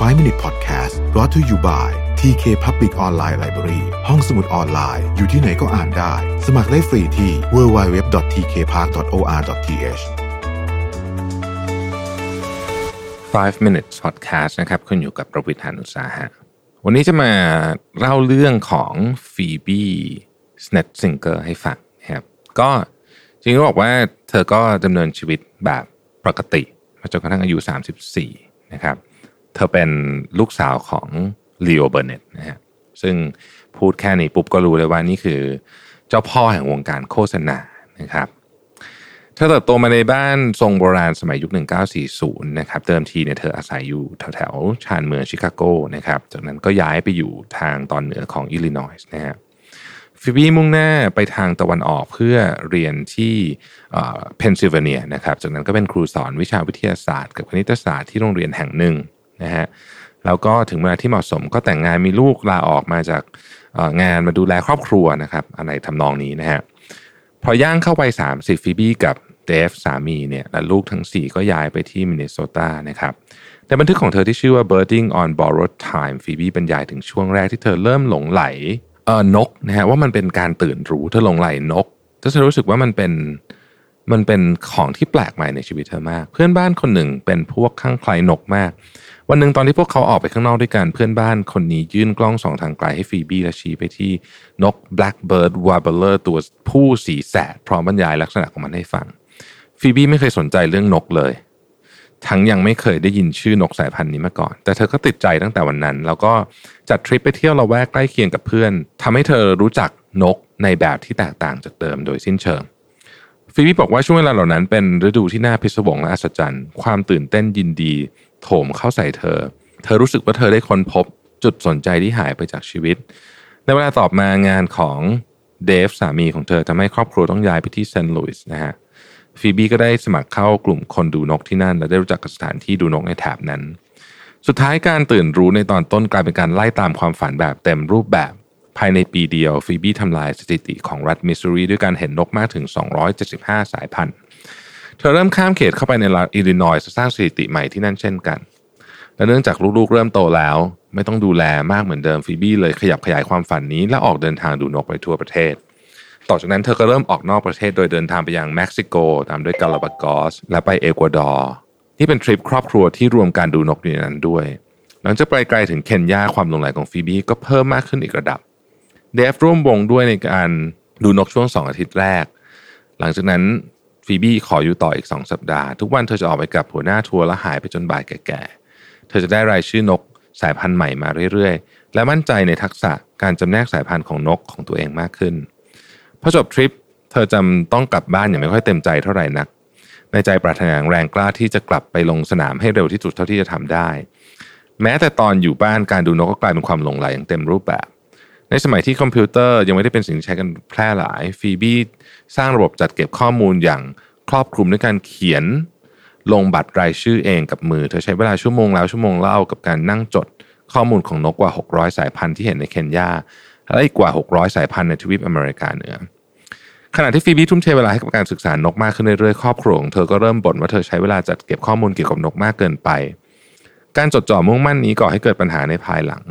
5 Minute Podcast brought to you by TK Public Online Library ห้องสมุดออนไลน์ อยู่ที่ไหนก็อ่านได้ สมัครได้ฟรีที่ www.tkpark.or.th 5 minutes podcast นะครับคุณอยู่กับประวิทยานุสาหะ วันนี้จะมาเล่าเรื่องของฟีบี้สเนตซิงเกอร์ให้ฟังครับ ก็จริงๆบอกว่าเธอก็ดำเนินชีวิตแบบปกติมาจนกระทั่งอายุ 34 นะครับ เธอเป็นลูกสาวของลีโอเบอร์เน็ตนะฮะซึ่งพูดแค่นี้ปุ๊บก็รู้เลยว่านี่คือเจ้าพ่อแห่งวงการโฆษณานะครับเธอเติบโตมาในบ้านทรงโบราณสมัยยุค 1940 นะครับเดิมทีเนี่ยเธออาศัยอยู่แถวๆชานเมืองชิคาโกนะครับจากนั้นก็ย้ายไปอยู่ทางตอนเหนือของอิลลินอยส์นะฮะฟิบีมุ่งหน้าไปทางตะวันออกเพื่อเรียนที่เพนซิลเวเนียนะครับจากนั้นก็เป็นครูสอนวิชาวิทยาศาสตร์ กับคณิตศาสตร์ที่โรงเรียนแห่งหนึ่ง นะฮะแล้วก็ถึงเวลาที่เหมาะสมก็แต่งงานมีลูกลาออกมาจากงานมาดูแลครอบครัวนะครับอะไรทำนองนี้นะฮะพอย่างเข้าไป30ฟิบี้กับเดฟสามีเนี่ยและลูกทั้ง 4 ก็ย้ายไปที่มินนิโซตานะครับในบันทึกของเธอที่ชื่อว่า Birding on Borrowed Time ฟีบี้บรรยายถึงช่วงแรกที่เธอเริ่มหลงไหลเออนกนะฮะว่ามันเป็นการตื่นรู้เธอหลงไหลนกเธอรู้สึกว่ามันเป็นมันเป็นของที่แปลกใหม่ในชีวิตเธอมาก เพื่อนบ้านคนหนึ่งเป็นพวกข้างใครนกมาก วันหนึ่งตอนที่พวกเขาออกไปข้างนอกด้วยกันเพื่อนบ้านคนนี้ยื่นกล้องสองทางไกลให้ฟีบี้และชี้ไปที่นก blackbird warbler ตัวผู้สีแสดพร้อมบรรยายลักษณะของมันให้ฟังฟีบี้ไม่เคยสนใจเรื่องนกเลย ทั้งยังไม่เคยได้ยินชื่อนกสายพันธุ์นี้มาก่อน แต่เธอก็ติดใจตั้งแต่วันนั้น แล้วก็จัดทริปไปเที่ยวละแวกใกล้เคียงกับเพื่อนทำให้เธอรู้จักนกในแบบที่แตกต่างจากเดิมโดยสิ้นเชิงฟีบี้บอกว่าช่วงเวลาเหล่านั้นเป็นฤดูที่น่าพิศวงและอัศจรรย์ ความตื่นเต้นยินดี โถมเข้าใส่เธอ เธอรู้สึกว่าเธอได้ค้นพบจุดสนใจที่หายไปจากชีวิต ในเวลาตอบมางานของเดฟสามีของเธอทำให้ครอบครัวต้องย้ายไปที่เซนต์หลุยส์นะฮะฟีบี้ก็ได้สมัครเข้ากลุ่มคนดูนกที่นั่น และได้รู้จักกับสถานที่ดูนกในแถบนั้น สุดท้ายการตื่นรู้ในตอนต้นกลายเป็นการไล่ตามความฝันแบบเต็มรูปแบบ ภายในปีเดียวฟีบี้ทำลายสถิติของรัฐมิสซูรีด้วยการเห็นนกมากถึง 275 สายพันธุ์ เธอเริ่มข้ามเขตเข้าไปในรัฐอิลลินอยส์สร้างสถิติใหม่ที่นั่นเช่นกัน และเนื่องจากลูกๆเริ่มโตแล้ว ไม่ต้องดูแลมากเหมือนเดิมฟีบี้เลยขยับขยายความฝันนี้ และออกเดินทางดูนกไปทั่วประเทศ ต่อจากนั้นเธอก็เริ่มออกนอกประเทศโดยเดินทางไปยังเม็กซิโก ตามด้วยกาลาบากอส และไปเอกวาดอร์นี่เป็นทริปครอบครัวที่รวมการดูนกอยู่ในนั้นด้วย หลังจากไปไกลถึงเคนยาความหลงใหลของฟีบี้ก็เพิ่มมากขึ้นอีกระดับเดฟร่วมวงด้วยในการดูนกช่วงสองอาทิตย์แรก หลังจากนั้น ฟีบี้ขออยู่ต่ออีกสองสัปดาห์ ทุกวันเธอจะออกไปกับหัวหน้าทัวร์และหายไปจนบ่ายแก่ๆ เธอจะได้รายชื่อนกสายพันธุ์ใหม่มาเรื่อยๆ และมั่นใจในทักษะการจำแนกสายพันธุ์ของนกของตัวเองมากขึ้นพอจบทริปเธอจำต้องกลับบ้านอย่างไม่ค่อยเต็มใจเท่าไหร่นัก ในใจปรารถนาแรงกล้าที่จะกลับไปลงสนามให้เร็วที่สุดเท่าที่จะทำได้ แม้แต่ตอนอยู่บ้านการดูนกก็กลายเป็นความหลงไหลอย่างเต็มรูปแบบ ในสมัยที่คอมพิวเตอร์ยังไม่ได้เป็นสิ่งใช้กันแพร่หลายฟีบี้สร้างระบบจัดเก็บข้อมูลอย่างครอบคลุมด้วยการเขียนลงบัตรรายชื่อเองกับมือ เธอใช้เวลาชั่วโมงแล้วชั่วโมงเล่ากับการนั่งจดข้อมูลของนกกว่า 600 สายพันธุ์ที่เห็นในเคนยาและอีกกว่า 600 สายพันธุ์ในทวีปอเมริกาเหนือขณะที่ฟีบี้ทุ่มเทเวลาให้กับการศึกษานกมากขึ้นเรื่อยๆครอบครัวของเธอก็เริ่มบ่นว่าเธอใช้เวลาจัดเก็บข้อมูลเกี่ยวกับนกมากเกินไป การจดจ่อมุ่งมั่นนี้ก่อให้เกิดปัญหาในภายหลัง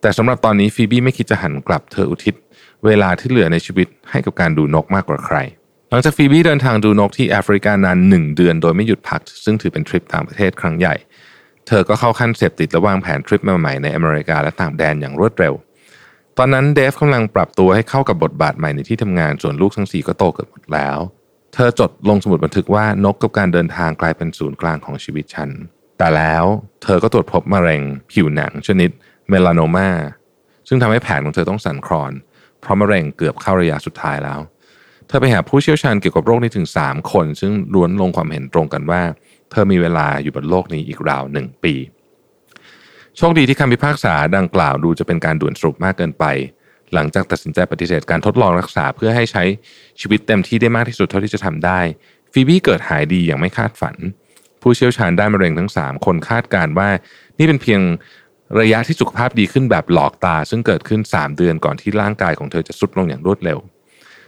แต่สำหรับตอนนี้ฟีบี้ไม่คิดจะหันกลับเธออุทิศ เวลาที่เหลือในชีวิตให้กับการดูนกมากกว่าใคร หลังจากฟีบี้เดินทางดูนกที่แอฟริกานานหนึ่งเดือนโดยไม่หยุดพัก ซึ่งถือเป็นทริปต่างประเทศครั้งใหญ่ เธอก็เข้าขั้นเสพติดและวางแผนทริปใหม่ๆในอเมริกาและต่างแดนอย่างรวดเร็ว ตอนนั้นเดฟกำลังปรับตัวให้เข้ากับบทบาทใหม่ในที่ทำงานส่วนลูกทั้งสี่ก็โตเกือบหมดแล้วเธอจดลงสมุดบันทึกว่านกกับการเดินทางกลายเป็นศูนย์กลางของชีวิตฉัน แต่แล้วเธอก็ตรวจพบมะเร็งผิวหนังชนิด เมลานโนมาซึ่งทำให้แผนของเธอต้องสั่นคลอน เพราะมะเร็งเกือบเข้าระยะสุดท้ายแล้ว เธอไปหาผู้เชี่ยวชาญเกี่ยวกับโรคนี้ถึง 3 คน ซึ่งล้วนลงความเห็นตรงกันว่า เธอมีเวลาอยู่บนโลกนี้อีกราวหนึ่งปี โชคดีที่คำพิพากษาดังกล่าวดูจะเป็นการด่วนสรุปมากเกินไป หลังจากตัดสินใจปฏิเสธการทดลองรักษาเพื่อให้ใช้ชีวิตเต็มที่ได้มากที่สุดเท่าที่จะทำได้ ฟีบี้เกิดหายดีอย่างไม่คาดฝันผู้เชี่ยวชาญด้านมะเร็งทั้ง 3 คนคาดการว่า นี่เป็นเพียง ระยะที่สุขภาพดีขึ้นแบบหลอกตา ซึ่งเกิดขึ้น 3 เดือนก่อนที่ร่างกายของเธอจะสุดลงอย่างรวดเร็ว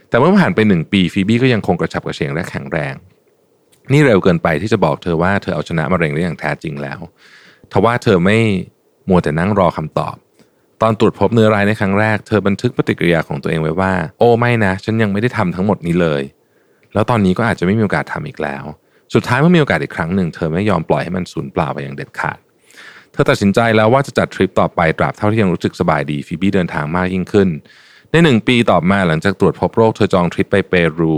แต่เมื่อผ่านไป 1 ปีฟีบี้ก็ยังคงกระฉับกระเฉงและแข็งแรง นี่เร็วเกินไปที่จะบอกเธอว่าเธอเอาชนะมะเร็งได้อย่างแท้จริงแล้วทว่าเธอไม่มัวแต่นั่งรอคำตอบ ตอนตรวจพบเนื้อร้ายในครั้งแรก เธอบันทึกปฏิกิริยาของตัวเองไว้ว่า โอ้ไม่นะ ฉันยังไม่ได้ทำทั้งหมดนี้เลย แล้วตอนนี้ก็อาจจะไม่มีโอกาสทำอีกแล้ว สุดท้ายเมื่อมีโอกาสอีกครั้งหนึ่ง เธอไม่ยอมปล่อยให้มันสูญเปล่าไปอย่างเด็ดขาด เธอตัดสินใจแล้วว่าจะจัดทริปต่อไปตราบเท่าที่ยังรู้สึกสบายดีฟีบี้เดินทางมากยิ่งขึ้น ในหนึ่งปีต่อมาหลังจากตรวจพบโรคเธอจองทริปไปเปรู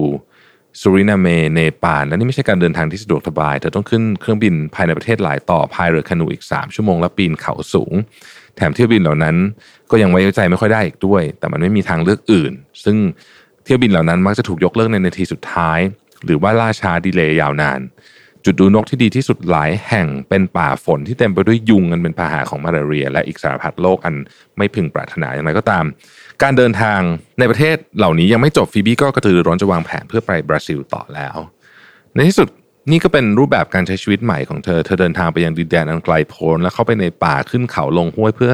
สุรินาเมเนปาลและนี่ไม่ใช่การเดินทางที่สะดวกสบาย เธอต้องขึ้นเครื่องบินภายในประเทศหลายต่อพายเรือคานูอีก 3 ชั่วโมงและปีนเขาสูง แถมเที่ยวบินเหล่านั้นก็ยังไว้ใจไม่ค่อยได้อีกด้วย แต่มันไม่มีทางเลือกอื่น ซึ่งเที่ยวบินเหล่านั้นมักจะถูกยกเลิกในนาทีสุดท้าย หรือว่าล่าช้าดีเลย์ยาวนาน จุดดูนกที่ดีที่สุดหลายแห่งเป็นป่าฝนที่เต็มไปด้วยยุงอันเป็นพาหะของมาลาเรีย และอีกสารพัดโรคอันไม่พึงปรารถนาอย่างไรก็ตาม การเดินทางในประเทศเหล่านี้ยังไม่จบฟีบี้ก็กระตือรือนจะวางแผนเพื่อไปบราซิลต่อแล้ว ในที่สุดนี่ก็เป็นรูปแบบการใช้ชีวิตใหม่ของเธอ เธอเดินทางไปยังดินแดนอันไกลโพ้นและเข้าไปในป่าขึ้นเขาลงห้วยเพื่อ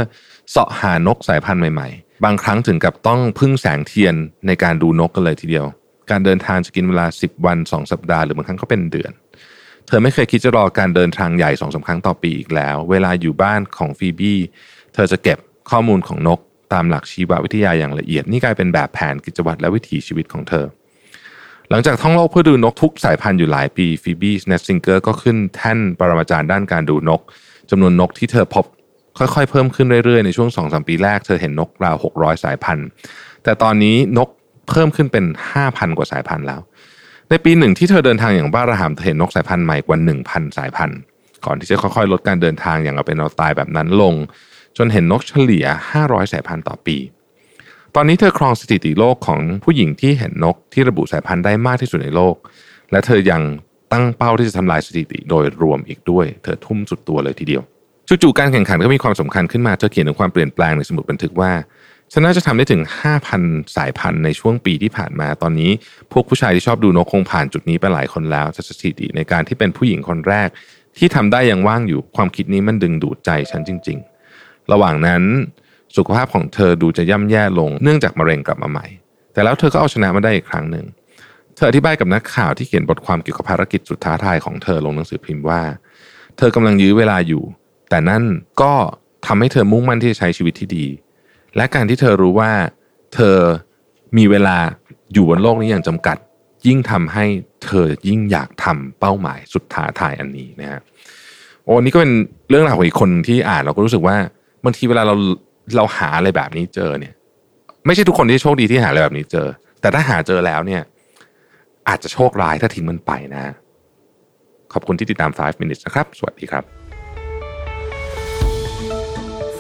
เสาะหานกสายพันธุ์ใหม่ๆ บางครั้งถึงกับต้องพึ่งแสงเทียนในการดูนกกันเลยทีเดียว การเดินทางจะกินเวลา 10 วัน 2 สัปดาห์หรือบางครั้งก็เป็นเดือน เธอไม่เคยคิดจะรอการเดินทางใหญ่สองสาครั้งต่อปีอีกแล้ว เวลาอยู่บ้านของฟีบี้เธอจะเก็บข้อมูลของนกตามหลักชีววิทยาอย่างละเอียด นี่กลายเป็นแบบแผนกิจวัตรและวิถีชีวิตของเธอ หลังจากท่องโลกเพื่อดูนกทุกสายพันธุ์อยู่หลายปีฟีบี้เนสซิงเกอร์ก็ขึ้นแท่นปรมาจารย์ด้านการดูนกจำนวนนกที่เธอพบค่อยๆ เพิ่มขึ้นเรื่อยๆ ในช่วง2อสปีแรกเธอเห็นนกราว 600 สายพันธุ์ แต่ตอนนี้นกเพิ่มขึ้นเป็น 5,000 กว่าสายพันธุ์แล้ว ในปีหนึ่งที่เธอเดินทางอย่างบ้าระห่ำเธอเห็นนกสายพันธุ์ใหม่กว่า 1,000 สายพันธุ์ ก่อนที่จะค่อยๆ ลดการเดินทางอย่างเอาเป็นเอาตายแบบนั้นลง จนเห็นนกเฉลี่ย 500 สายพันธุ์ต่อปี ตอนนี้เธอครองสถิติโลกของผู้หญิงที่เห็นนกที่ระบุสายพันธุ์ได้มากที่สุดในโลก และเธอยังตั้งเป้าที่จะทำลายสถิติโดยรวมอีกด้วย เธอทุ่มสุดตัวเลยทีเดียวจู่ๆการแข่งขันก็มีความสำคัญขึ้นมา เธอเขียนถึงความเปลี่ยนแปลงในสมุดบันทึกว่า ฉันน่าจะทำได้ถึง 5,000 สายพันธุ์ในช่วงปีที่ผ่านมา ตอนนี้พวกผู้ชายที่ชอบดูนกคงผ่านจุดนี้ไปหลายคนแล้วสถิติในการที่เป็นผู้หญิงคนแรก ที่ทำได้ยังว่างอยู่ความคิดนี้มันดึงดูดใจฉันจริง ๆ ระหว่างนั้นสุขภาพของเธอดูจะย่ำแย่ลงเนื่องจากมะเร็งกลับมาใหม่ แต่แล้วเธอก็เอาชนะมาได้อีกครั้งหนึ่งเธออธิบายกับนักข่าวที่เขียนบทความเกี่ยวกับภารกิจสุดท้าทายของเธอลงหนังสือพิมพ์ว่า เธอกำลังยื้อเวลาอยู่ แต่นั่นก็ทำให้เธอมุ่งมั่นที่จะใช้ชีวิตที่ดี และการที่เธอรู้ว่าเธอมีเวลาอยู่บนโลกนี้อย่างจำกัด ยิ่งทำให้เธอยิ่งอยากทำเป้าหมายสุดท้าทายอันนี้นะฮะโอ้นี่ก็เป็นเรื่องราวของอีกคนที่อ่านเราก็รู้สึกว่าบางทีเวลาเราเราหาอะไรแบบนี้เจอเนี่ย ไม่ใช่ทุกคนที่โชคดีที่หาอะไรแบบนี้เจอ แต่ถ้าหาเจอแล้วเนี่ย อาจจะโชคร้ายถ้าทิ้งมันไปนะ ขอบคุณที่ติดตาม 5 minutes นะครับ สวัสดีครับ